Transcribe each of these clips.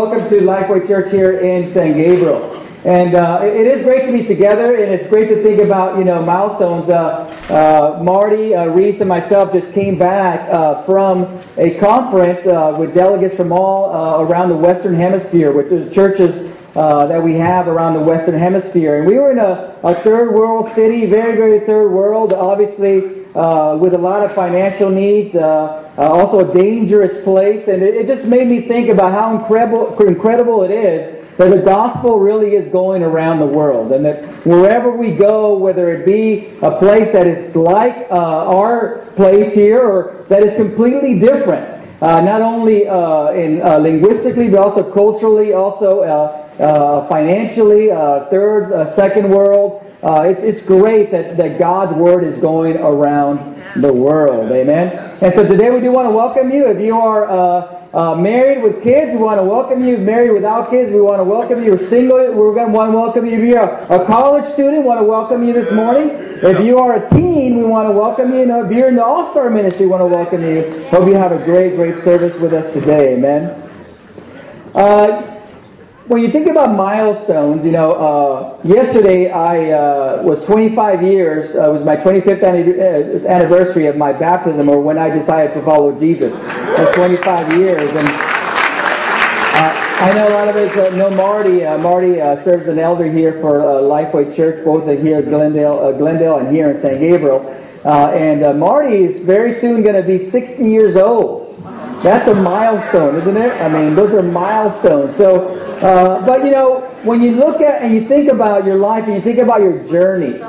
welcome to Lifeway Church here in San Gabriel. And uh, it is great to be together, and it's great to think about you know milestones. Uh, uh, Marty, uh, Reese, and myself just came back uh, from a conference uh, with delegates from all around the Western Hemisphere, with the churches that we have around the Western Hemisphere. And we were in a, a third world city, very very third world, obviously with a lot of financial needs. also a dangerous place, and it, it just made me think about how incredible incredible it is that the gospel really is going around the world, and that wherever we go, whether it be a place that is like uh, our place here or that is completely different, uh, not only uh, in uh, linguistically but also culturally, also uh, uh, financially, third, second world. It's, it's great that, that God's word is going around the world. Amen. And so today we do want to welcome you. If you are uh, married with kids, we want to welcome you. Married without kids, we want to welcome you. You're single, we're going to want to welcome you. If you're a college student, we want to welcome you this morning. If you are a teen, we want to welcome you. if you're in the All-Star Ministry, we want to welcome you. Hope you have a great, great service with us today. Amen. Uh, when you think about milestones, you know, uh, yesterday I uh, was 25 years, uh, it was my 25th uh, anniversary of my baptism or when I decided to follow Jesus. For 25 years. And uh, I know a lot of us uh, know Marty. Marty serves an elder here for Lifeway Church, both here at Glendale, Glendale and here in San Gabriel. and Marty is very soon going to be 60 years old. That's a milestone, isn't it? I mean, those are milestones. So uh, but you know, when you look at and you think about your life and you think about your journey,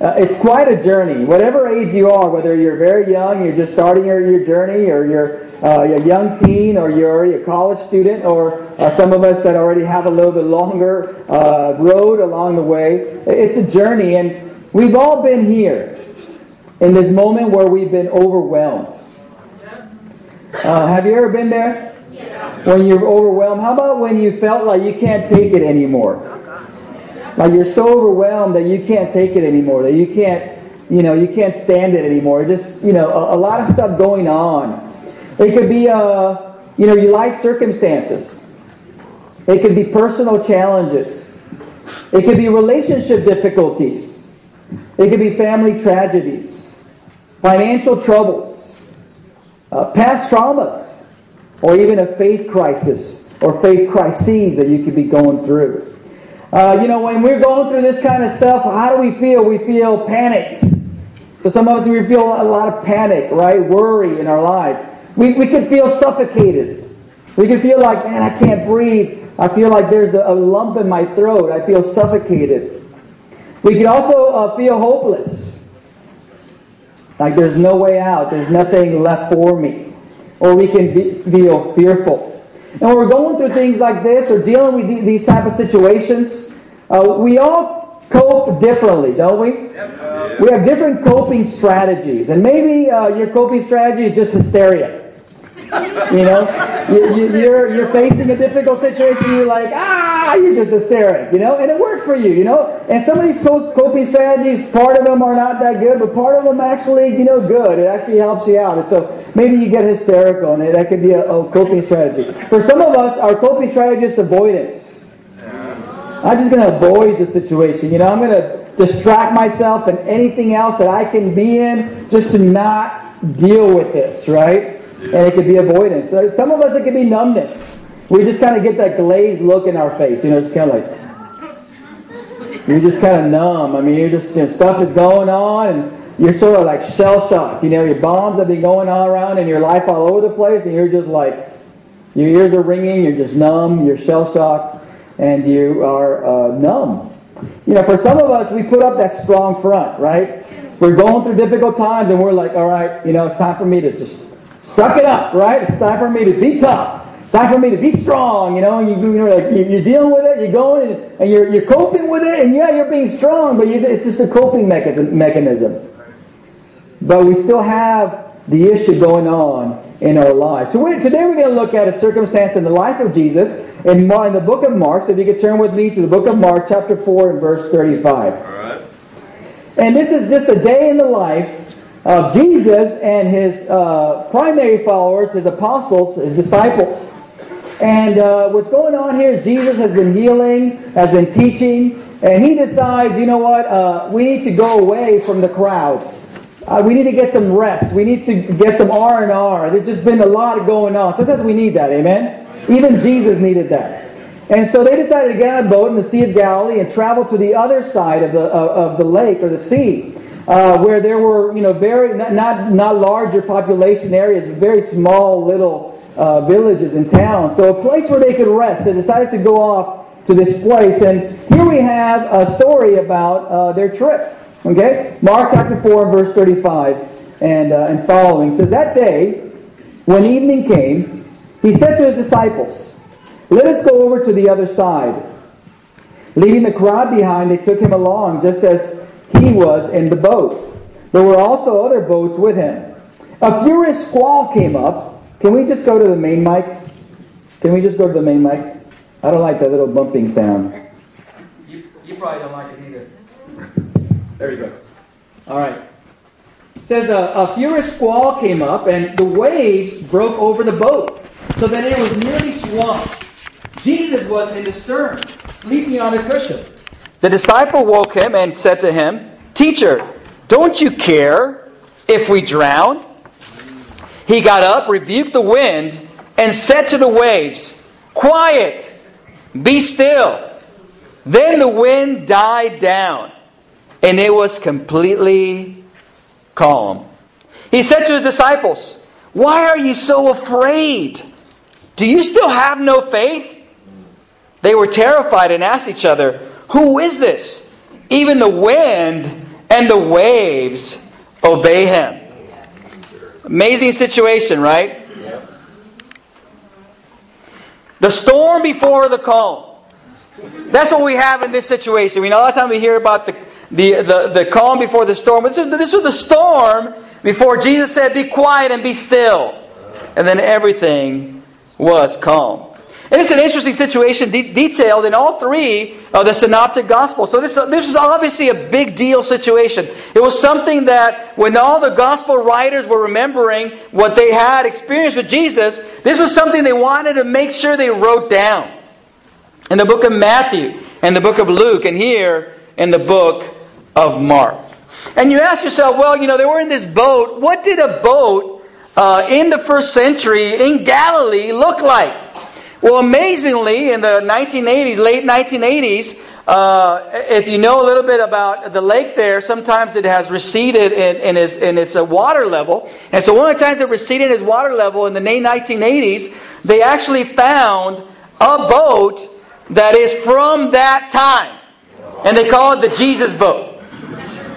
uh, it's quite a journey. Whatever age you are, whether you're very young, you're just starting your, your journey, or you're uh, a young teen, or you're already a college student, or uh, some of us that already have a little bit longer uh, road along the way, it's a journey. And we've all been here in this moment where we've been overwhelmed. Uh, have you ever been there? When you're overwhelmed. How about when you felt like you can't take it anymore? Like you're so overwhelmed that you can't take it anymore, that you can't, you know, you can't stand it anymore. Just, you know, a, a lot of stuff going on. It could be, uh, you know, your life circumstances. It could be personal challenges. It could be relationship difficulties. It could be family tragedies, financial troubles, uh, past traumas or even a faith crisis or faith crises that you could be going through. Uh, you know, when we're going through this kind of stuff, how do we feel? We feel panicked. So some of us, we feel a lot of panic, right? Worry in our lives. We, we can feel suffocated. We can feel like, man, I can't breathe. I feel like there's a, a lump in my throat. I feel suffocated. We can also uh, feel hopeless. Like there's no way out. There's nothing left for me or we can be, feel fearful. And when we're going through things like this or dealing with these type of situations, uh, we all cope differently, don't we? We have different coping strategies. And maybe uh, your coping strategy is just hysteria. You know, you, are you're, you're facing a difficult situation. You're like, ah, you're just hysteric. You know, and it works for you. You know, and some of these coping strategies, part of them are not that good, but part of them actually, you know, good. It actually helps you out. And so maybe you get hysterical, and that could be a, a coping strategy. For some of us, our coping strategy is avoidance. I'm just going to avoid the situation. You know, I'm going to distract myself and anything else that I can be in just to not deal with this, right? And it could be avoidance. So some of us, it could be numbness. We just kind of get that glazed look in our face, you know, it's kind of like, you're just kind of numb. I mean, you're just, you know, stuff is going on and you're sort of like shell shocked. You know, your bombs have been going on around in your life all over the place and you're just like, your ears are ringing, you're just numb, you're shell shocked, and you are uh, numb. You know, for some of us, we put up that strong front, right? We're going through difficult times and we're like, all right, you know, it's time for me to just Suck it up, right? It's time for me to be tough. It's time for me to be strong, you know. And you, you know, like you're dealing with it, you're going, and, and you're, you're coping with it, and yeah, you're being strong, but you, it's just a coping mechanism. But we still have the issue going on in our lives. So we're, today we're going to look at a circumstance in the life of Jesus in, in the book of Mark. So if you could turn with me to the book of Mark, chapter 4, and verse 35. All right. And this is just a day in the life of Jesus and his uh, primary followers, his apostles, his disciples. And uh, what's going on here is Jesus has been healing, has been teaching, and he decides, you know what, uh, we need to go away from the crowds. Uh, we need to get some rest. We need to get some R and R. There's just been a lot going on. Sometimes we need that. Amen. Even Jesus needed that. And so they decided to get on a boat in the Sea of Galilee and travel to the other side of the of, of the lake or the sea, uh, where there were you know very not not, not larger population areas, very small little uh, villages and towns. So a place where they could rest. They decided to go off to this place, and here we have a story about uh, their trip. Okay? Mark chapter 4, verse 35 and, uh, and following says, That day, when evening came, he said to his disciples, Let us go over to the other side. Leaving the crowd behind, they took him along, just as he was in the boat. There were also other boats with him. A furious squall came up. Can we just go to the main mic? Can we just go to the main mic? I don't like that little bumping sound. You, you probably don't like it. There you go. All right. It says a, a furious squall came up, and the waves broke over the boat, so that it was nearly swamped. Jesus was in the stern, sleeping on a cushion. The disciple woke him and said to him, Teacher, don't you care if we drown? He got up, rebuked the wind, and said to the waves, Quiet, be still. Then the wind died down and it was completely calm. He said to his disciples, Why are you so afraid? Do you still have no faith? They were terrified and asked each other, Who is this? Even the wind and the waves obey him. Amazing situation, right? The storm before the calm. That's what we have in this situation. We know a lot of time we hear about the the, the, the calm before the storm. This was, the storm before Jesus said, Be quiet and be still. And then everything was calm. And it's an interesting situation de- detailed in all three of the synoptic gospels. So this, this is obviously a big deal situation. It was something that when all the gospel writers were remembering what they had experienced with Jesus, this was something they wanted to make sure they wrote down. In the book of Matthew and the book of Luke, and here in the book of Mark. And you ask yourself, well, you know, they were in this boat. What did a boat uh, in the first century in Galilee look like? Well, amazingly, in the 1980s, late 1980s, uh, if you know a little bit about the lake there, sometimes it has receded in, in, its, in its uh, water level. And so one of the times it receded in its water level in the late 1980s, they actually found a boat that is from that time. And they call it the Jesus boat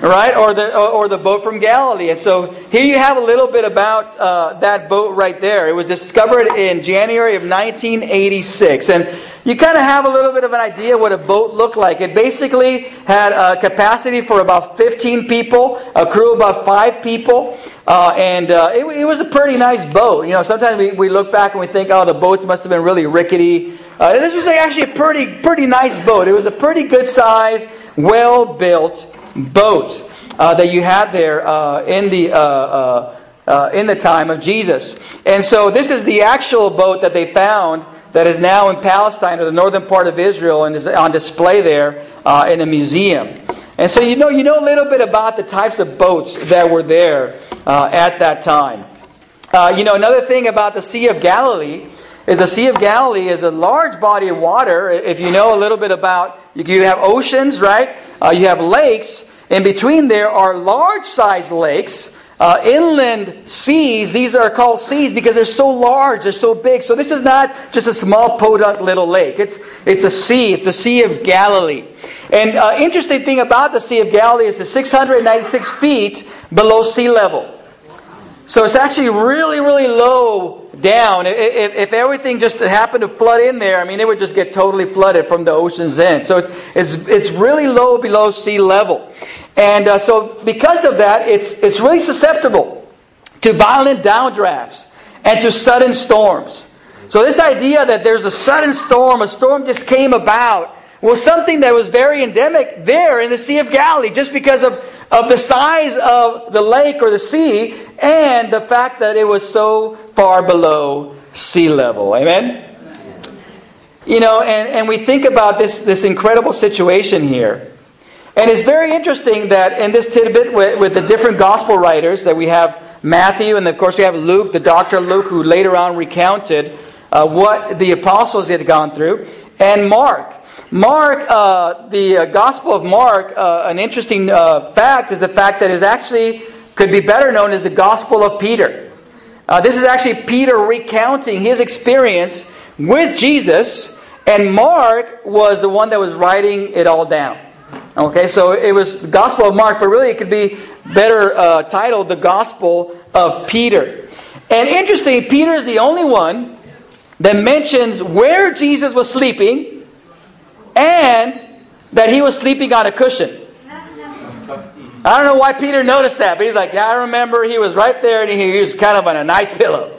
right? Or the or the boat from Galilee. And so here you have a little bit about uh, that boat right there. It was discovered in January of 1986, and you kind of have a little bit of an idea what a boat looked like. It basically had a capacity for about 15 people, a crew of about five people. Uh, and uh, it, it, was a pretty nice boat. You know, sometimes we, we look back and we think, oh, the boats must have been really rickety. Uh, this was actually a pretty pretty nice boat. It was a pretty good size, well built boat uh, that you had there uh, in the. Uh, uh, uh, in the time of Jesus. And so, this is the actual boat that they found that is now in Palestine or the northern part of Israel and is on display there uh, in a museum. And so you know you know a little bit about the types of boats that were there at that time. You know another thing about the Sea of Galilee is the Sea of Galilee is a large body of water. If you know a little bit about you have oceans, right? you have lakes, in between there are large sized lakes, uh, inland seas. These are called seas because they're so large, they're so big. So this is not just a small podunk little lake. It's, it's a sea. It's the Sea of Galilee. And uh, interesting thing about the Sea of Galilee is it's 696 feet below sea level. So it's actually really, really low down. If, if, everything just happened to flood in there, I mean, it would just get totally flooded from the ocean's end. So it's, it's, it's really low below sea level. And uh, so, because of that, it's, it's really susceptible to violent downdrafts and to sudden storms. So, this idea that there's a sudden storm, a storm just came about, was something that was very endemic there in the Sea of Galilee just because of, of the size of the lake or the sea and the fact that it was so far below sea level. Amen? You know, and, and we think about this, this incredible situation here. And it's very interesting that in this tidbit with, with the different gospel writers that we have Matthew, and of course we have Luke, the doctor Luke, who later on recounted uh, what the apostles had gone through, and Mark. Mark, uh, the uh, Gospel of Mark, uh, an interesting uh, fact is the fact that it actually could be better known as the Gospel of Peter. Uh, this is actually Peter recounting his experience with Jesus, and Mark was the one that was writing it all down. Okay, so it was the Gospel of Mark, but really it could be better uh, titled the Gospel of Peter. And interesting, Peter is the only one that mentions where Jesus was sleeping and that he was sleeping on a cushion. I don't know why Peter noticed that, but he's like, Yeah, I remember he was right there and he was kind of on a nice pillow.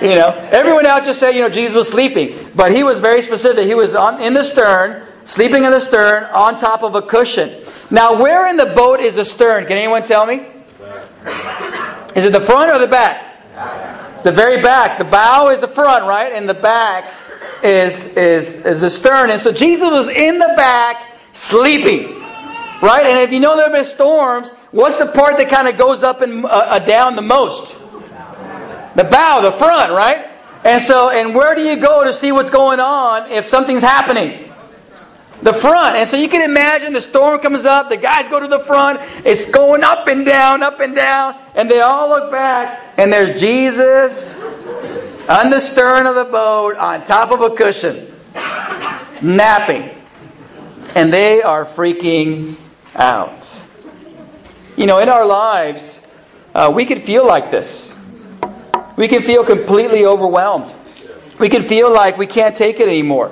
You know, everyone else just said, you know, Jesus was sleeping. But he was very specific. He was on, in the stern, sleeping in the stern, on top of a cushion. Now, where in the boat is the stern? Can anyone tell me? Is it the front or the back? The very back. The bow is the front, right? And the back is, is, is the stern. And so Jesus was in the back, sleeping. Right? And if you know there have been storms, what's the part that kind of goes up and uh, uh, down the most? The bow, the front, right? And so, and where do you go to see what's going on if something's happening? The front. And so you can imagine the storm comes up, the guys go to the front, it's going up and down, up and down, and they all look back, and there's Jesus on the stern of the boat on top of a cushion, napping. And they are freaking out. You know, in our lives, uh, we can feel like this. We can feel completely overwhelmed. We can feel like we can't take it anymore.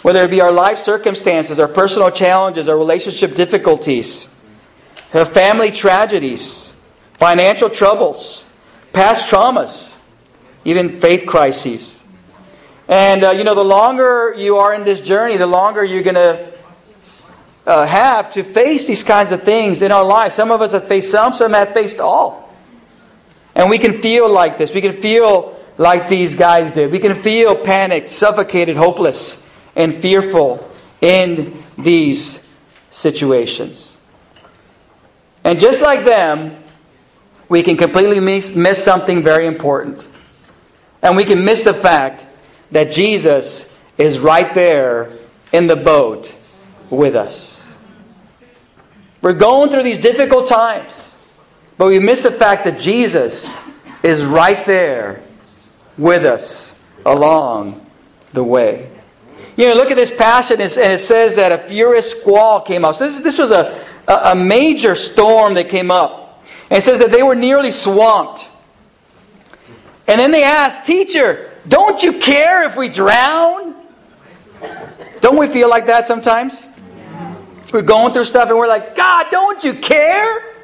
Whether it be our life circumstances, our personal challenges, our relationship difficulties, our family tragedies, financial troubles, past traumas, even faith crises. And, uh, you know, the longer you are in this journey, the longer you're going to uh, have to face these kinds of things in our lives. Some of us have faced some, some have faced all. And we can feel like this. We can feel like these guys did. We can feel panicked, suffocated, hopeless, and fearful in these situations. And just like them, we can completely miss, miss something very important. And we can miss the fact that Jesus is right there in the boat with us. We're going through these difficult times, but we miss the fact that Jesus is right there with us along the way. You know, look at this passage, and it says that a furious squall came up. So this, this was a, a major storm that came up. And it says that they were nearly swamped. And then they asked, Teacher, don't you care if we drown? Don't we feel like that sometimes? We're going through stuff and we're like, God, don't you care?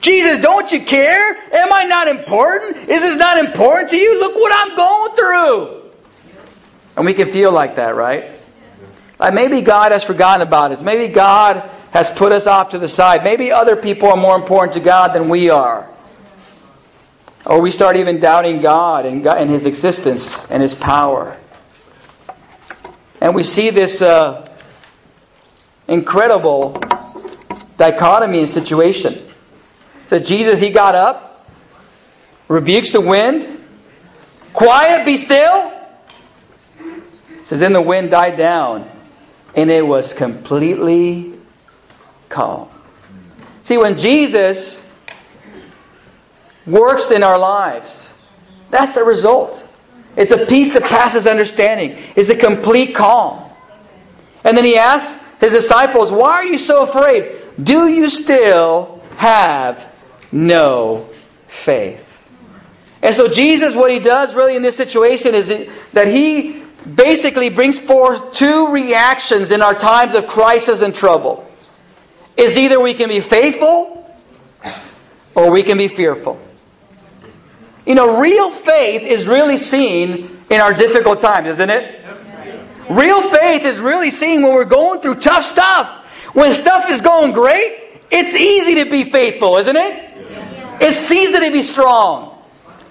Jesus, don't you care? Am I not important? Is this not important to you? Look what I'm going through. And we can feel like that, right? Like maybe God has forgotten about us. Maybe God has put us off to the side. Maybe other people are more important to God than we are. Or we start even doubting God and, God, and His existence and His power. And we see this uh, incredible dichotomy and situation. So Jesus, he got up, rebukes the wind, quiet, be still. It says, then the wind died down, and it was completely calm. See, when Jesus works in our lives, that's the result. It's a peace that passes understanding. It's a complete calm. And then he asks his disciples, Why are you so afraid? Do you still have no faith? And so, Jesus, what he does really in this situation is that he basically brings forth two reactions in our times of crisis and trouble. Is either we can be faithful or we can be fearful. You know, real faith is really seen in our difficult times, isn't it? Real faith is really seen when we're going through tough stuff. When stuff is going great, it's easy to be faithful, isn't it? It's easy to be strong.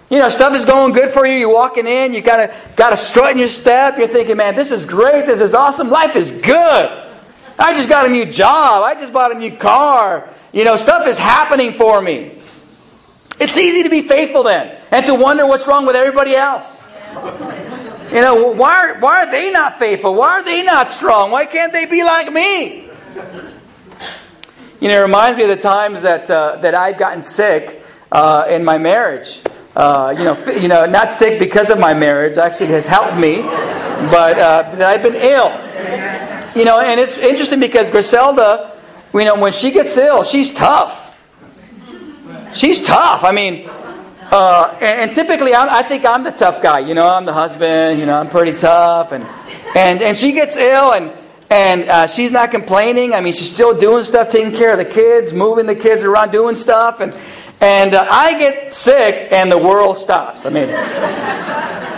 You know, stuff is going good for you. You're walking in, you got a, got a strut in your step. You're thinking, man, this is great. This is awesome. Life is good. I just got a new job. I just bought a new car. You know, stuff is happening for me. It's easy to be faithful then and to wonder what's wrong with everybody else. You know, why are, why are they not faithful? Why are they not strong? Why can't they be like me? You know, it reminds me of the times that, uh, that I've gotten sick uh, in my marriage. Uh, you know, you know, not sick because of my marriage. Actually, has helped me, but uh, that I've been ill. You know, and it's interesting because Griselda, you know, when she gets ill, she's tough. She's tough. I mean, uh, and, and, typically, I'm, i think I'm the tough guy. You know, I'm the husband. You know, I'm pretty tough, and and and she gets ill, and and uh, she's not complaining. I mean, she's still doing stuff, taking care of the kids, moving the kids around, doing stuff, and and uh, I get sick, and the world stops. I mean,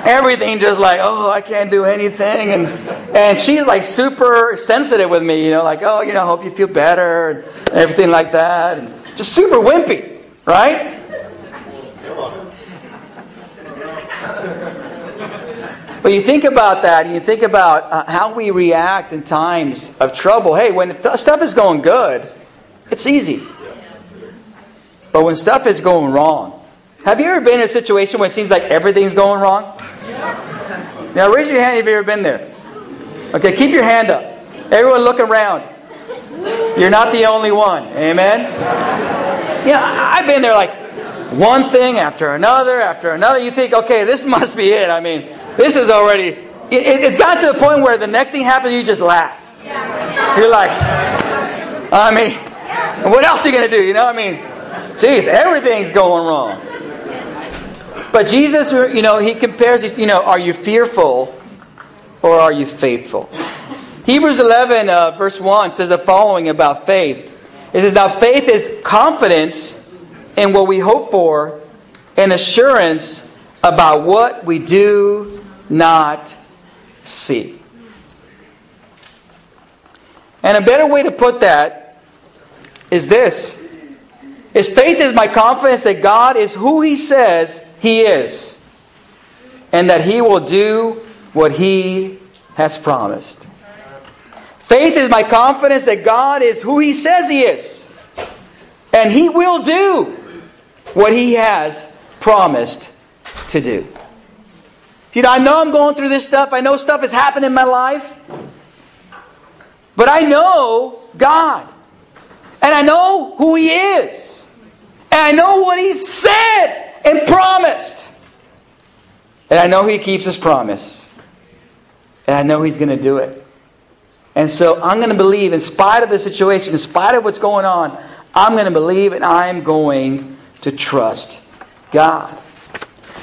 everything just like, oh, I can't do anything, and and she's like super sensitive with me. You know, like, oh, you know, hope you feel better, and everything like that, and just super wimpy. Right? But you think about that, and you think about uh, how we react in times of trouble. Hey, when th- stuff is going good, it's easy. But when stuff is going wrong, have you ever been in a situation where it seems like everything's going wrong? Now, raise your hand if you've ever been there. Okay, keep your hand up. Everyone look around. You're not the only one. Amen? You know, I've been there like one thing after another after another. You think, okay, this must be it. I mean, this is already. It, it's gotten to the point where the next thing happens, you just laugh. You're like, I mean, what else are you going to do? You know, I mean, geez, everything's going wrong. But Jesus, you know, he compares, you know, are you fearful or are you faithful? Hebrews 11, uh, verse 1 says the following about faith. It says, Now faith is confidence in what we hope for and assurance about what we do not see. And a better way to put that is this is faith is my confidence that God is who he says he is and that he will do what he has promised. Faith is my confidence that God is who He says He is. And He will do what He has promised to do. You know, I know I'm going through this stuff. I know stuff has happened in my life. But I know God. And I know who He is. And I know what He said and promised. And I know He keeps His promise. And I know He's going to do it. And so I'm going to believe, in spite of the situation, in spite of what's going on, I'm going to believe and I'm going to trust God.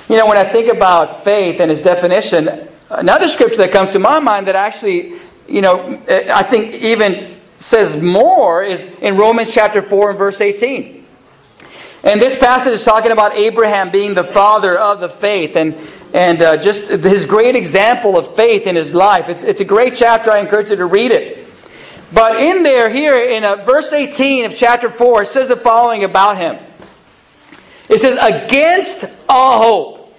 You know, when I think about faith and its definition, another scripture that comes to my mind that actually, you know, I think even says more is in Romans chapter 4 and verse 18. And this passage is talking about Abraham being the father of the faith. And and uh, just his great example of faith in his life. It's, it's a great chapter. I encourage you to read it. But in there, here in uh, verse 18 of chapter 4, it says the following about him. It says, against all hope.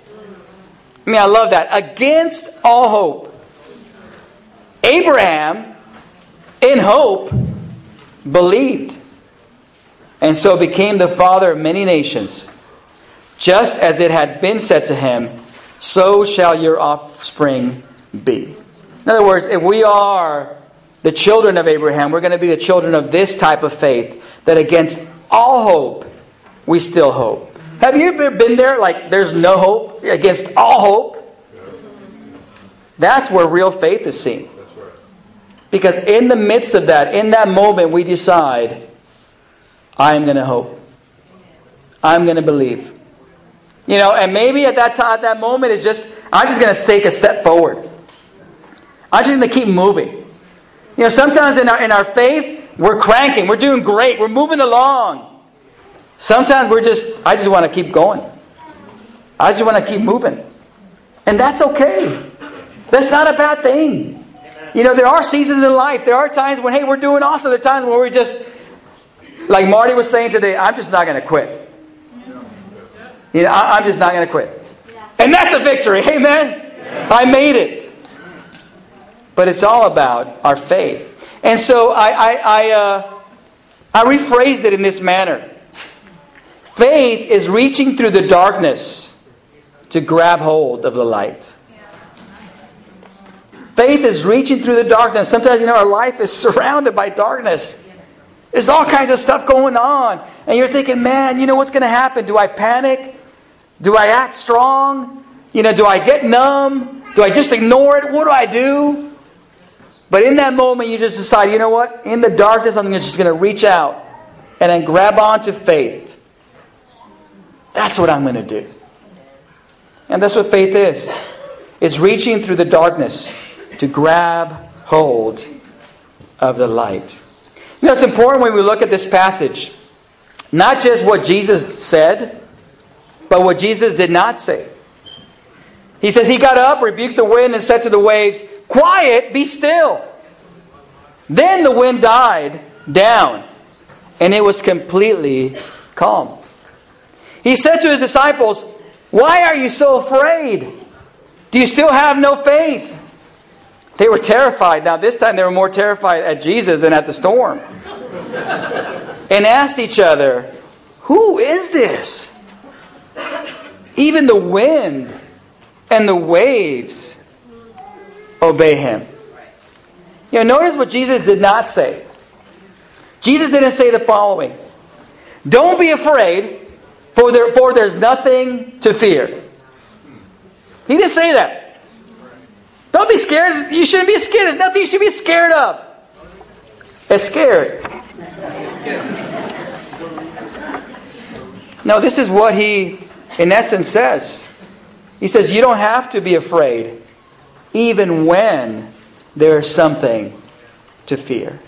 I mean, I love that. Against all hope. Abraham, in hope, believed. And so became the father of many nations, just as it had been said to him so shall your offspring be. In other words, if we are the children of Abraham, we're going to be the children of this type of faith that against all hope, we still hope. Have you ever been there like there's no hope against all hope? That's where real faith is seen. Because in the midst of that, in that moment, we decide, I'm going to hope. I'm going to believe. You know, and maybe at that time, at that moment, it's just, I'm just going to take a step forward. I'm just going to keep moving. You know, sometimes in our, in our faith, we're cranking. We're doing great. We're moving along. Sometimes we're just, I just want to keep going. I just want to keep moving. And that's okay. That's not a bad thing. You know, there are seasons in life. There are times when, hey, we're doing awesome. There are times where we're just, like Marty was saying today, I'm just not going to quit. You know, I, am just not going to quit. And that's a victory. Amen? I made it. But it's all about our faith. And so I, I, I, uh, I rephrased it in this manner Faith is reaching through the darkness to grab hold of the light. Faith is reaching through the darkness. Sometimes, you know, our life is surrounded by darkness. There's all kinds of stuff going on. And you're thinking, man, you know what's going to happen? Do I panic? Do I act strong? You know, do I get numb? Do I just ignore it? What do I do? But in that moment, you just decide, you know what? In the darkness, I'm just going to reach out and then grab onto faith. That's what I'm going to do. And that's what faith is. It's reaching through the darkness to grab hold of the light. You know, it's important when we look at this passage, not just what Jesus said, but what Jesus did not say. He says, He got up, rebuked the wind, and said to the waves, Quiet, be still. Then the wind died down, and it was completely calm. He said to his disciples, Why are you so afraid? Do you still have no faith? They were terrified. Now, this time they were more terrified at Jesus than at the storm. and asked each other, Who is this? Even the wind and the waves obey him. You know, notice what Jesus did not say. Jesus didn't say the following Don't be afraid, for, there, for there's nothing to fear. He didn't say that. Don't be scared. You shouldn't be scared. There's nothing you should be scared of. It's scared. No, this is what he, in essence, says. He says, You don't have to be afraid, even when there's something to fear.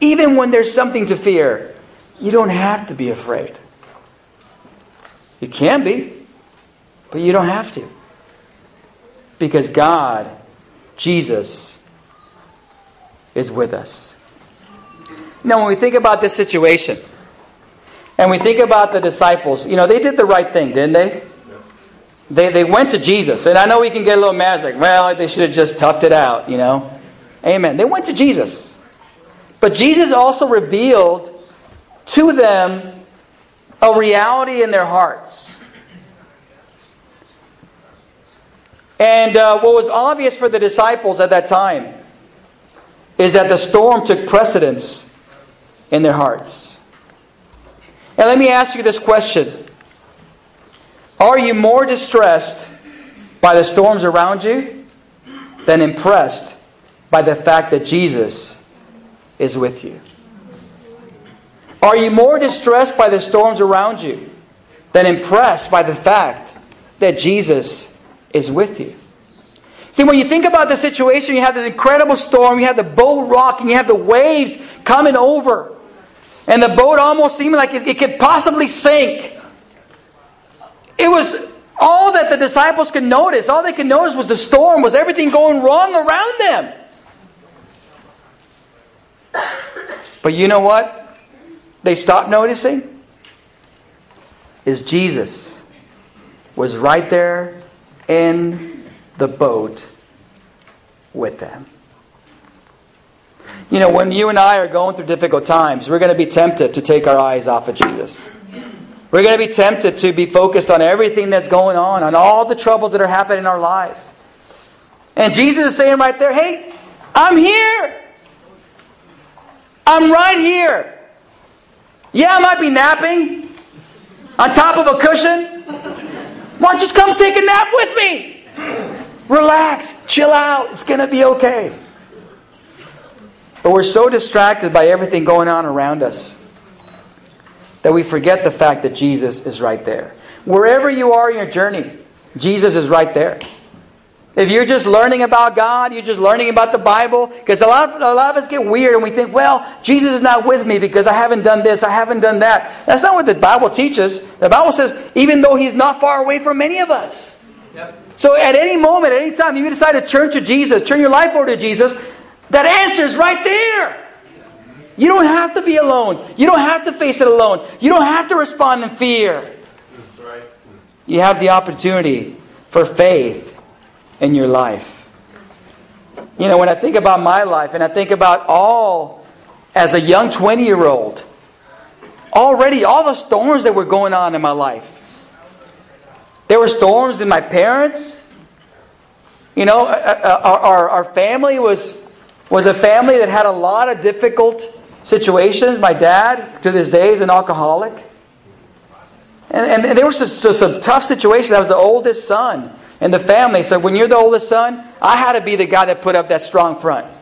Even when there's something to fear, you don't have to be afraid. You can be, but you don't have to. Because God, Jesus, is with us. Now, when we think about this situation, and we think about the disciples, you know, they did the right thing, didn't they? They, they went to Jesus. And I know we can get a little mad, like, well, they should have just toughed it out, you know? Amen. They went to Jesus. But Jesus also revealed to them a reality in their hearts. And uh, what was obvious for the disciples at that time is that the storm took precedence in their hearts. And let me ask you this question Are you more distressed by the storms around you than impressed by the fact that Jesus is with you? Are you more distressed by the storms around you than impressed by the fact that Jesus is with you? See, when you think about the situation, you have this incredible storm, you have the boat rocking, you have the waves coming over, and the boat almost seemed like it, it could possibly sink. It was all that the disciples could notice. All they could notice was the storm, was everything going wrong around them. But you know what? they stopped noticing is Jesus was right there in the boat with them. You know, when you and I are going through difficult times, we're going to be tempted to take our eyes off of Jesus. We're going to be tempted to be focused on everything that's going on, on all the troubles that are happening in our lives. And Jesus is saying right there, hey, I'm here. I'm right here. Yeah, I might be napping on top of a cushion. Why don't you come take a nap with me? Relax, chill out. It's going to be okay. But we're so distracted by everything going on around us that we forget the fact that Jesus is right there. Wherever you are in your journey, Jesus is right there. If you're just learning about God, you're just learning about the Bible, because a lot, of, a lot of us get weird and we think, well, Jesus is not with me because I haven't done this, I haven't done that. That's not what the Bible teaches. The Bible says, even though He's not far away from many of us. Yep. So at any moment, at any time, you decide to turn to Jesus, turn your life over to Jesus, that answer is right there. You don't have to be alone. You don't have to face it alone. You don't have to respond in fear. You have the opportunity for faith in your life. You know, when I think about my life and I think about all as a young 20 year old, already all the storms that were going on in my life. There were storms in my parents. You know, uh, uh, our, our, our family was, was a family that had a lot of difficult situations. My dad, to this day, is an alcoholic. And, and there was just, just some tough situations. I was the oldest son in the family. So when you're the oldest son, I had to be the guy that put up that strong front.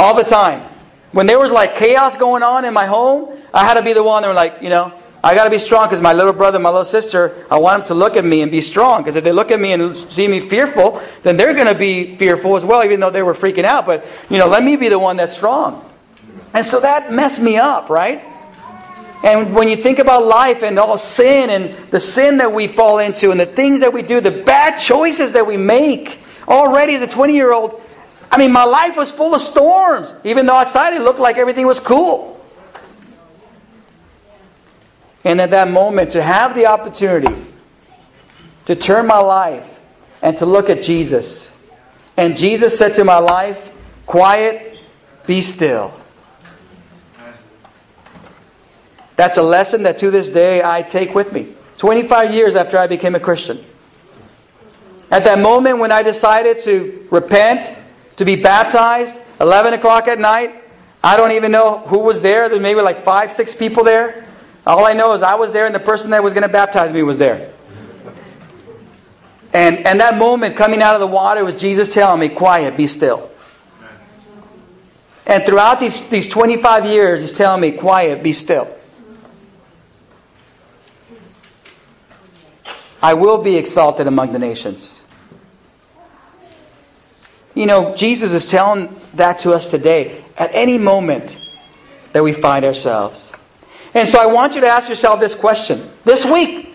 All the time. When there was like chaos going on in my home, I had to be the one that were like, you know, I got to be strong because my little brother, my little sister, I want them to look at me and be strong. Because if they look at me and see me fearful, then they're going to be fearful as well, even though they were freaking out. But, you know, let me be the one that's strong. And so that messed me up, right? And when you think about life and all sin and the sin that we fall into and the things that we do, the bad choices that we make, already as a 20 year old, I mean, my life was full of storms, even though outside it looked like everything was cool. And at that moment, to have the opportunity to turn my life and to look at Jesus. And Jesus said to my life, Quiet, be still. That's a lesson that to this day I take with me. 25 years after I became a Christian. At that moment when I decided to repent, to be baptized, 11 o'clock at night, I don't even know who was there. There may be like five, six people there. All I know is I was there and the person that was going to baptize me was there. And, and that moment coming out of the water was Jesus telling me, Quiet, be still. And throughout these, these 25 years, He's telling me, Quiet, be still. I will be exalted among the nations. You know, Jesus is telling that to us today at any moment that we find ourselves. And so I want you to ask yourself this question this week.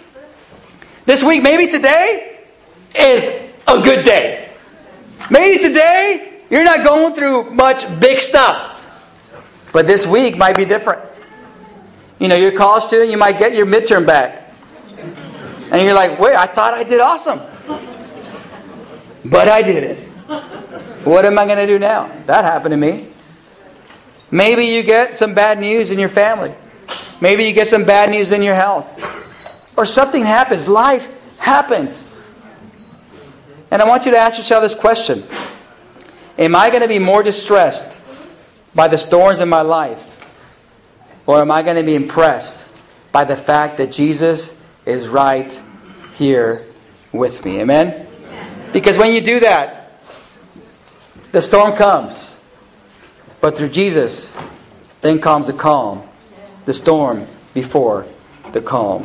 This week, maybe today is a good day. Maybe today you're not going through much big stuff. But this week might be different. You know, you're a college student, you might get your midterm back. And you're like, wait, I thought I did awesome. But I didn't. What am I going to do now? That happened to me. Maybe you get some bad news in your family. Maybe you get some bad news in your health. Or something happens. Life happens. And I want you to ask yourself this question Am I going to be more distressed by the storms in my life? Or am I going to be impressed by the fact that Jesus is right here with me? Amen? Because when you do that, the storm comes. But through Jesus, then comes the calm the storm before the calm.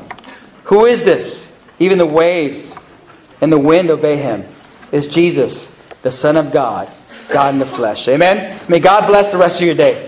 Who is this? Even the waves and the wind obey him. Is Jesus, the Son of God, God in the flesh. Amen? May God bless the rest of your day.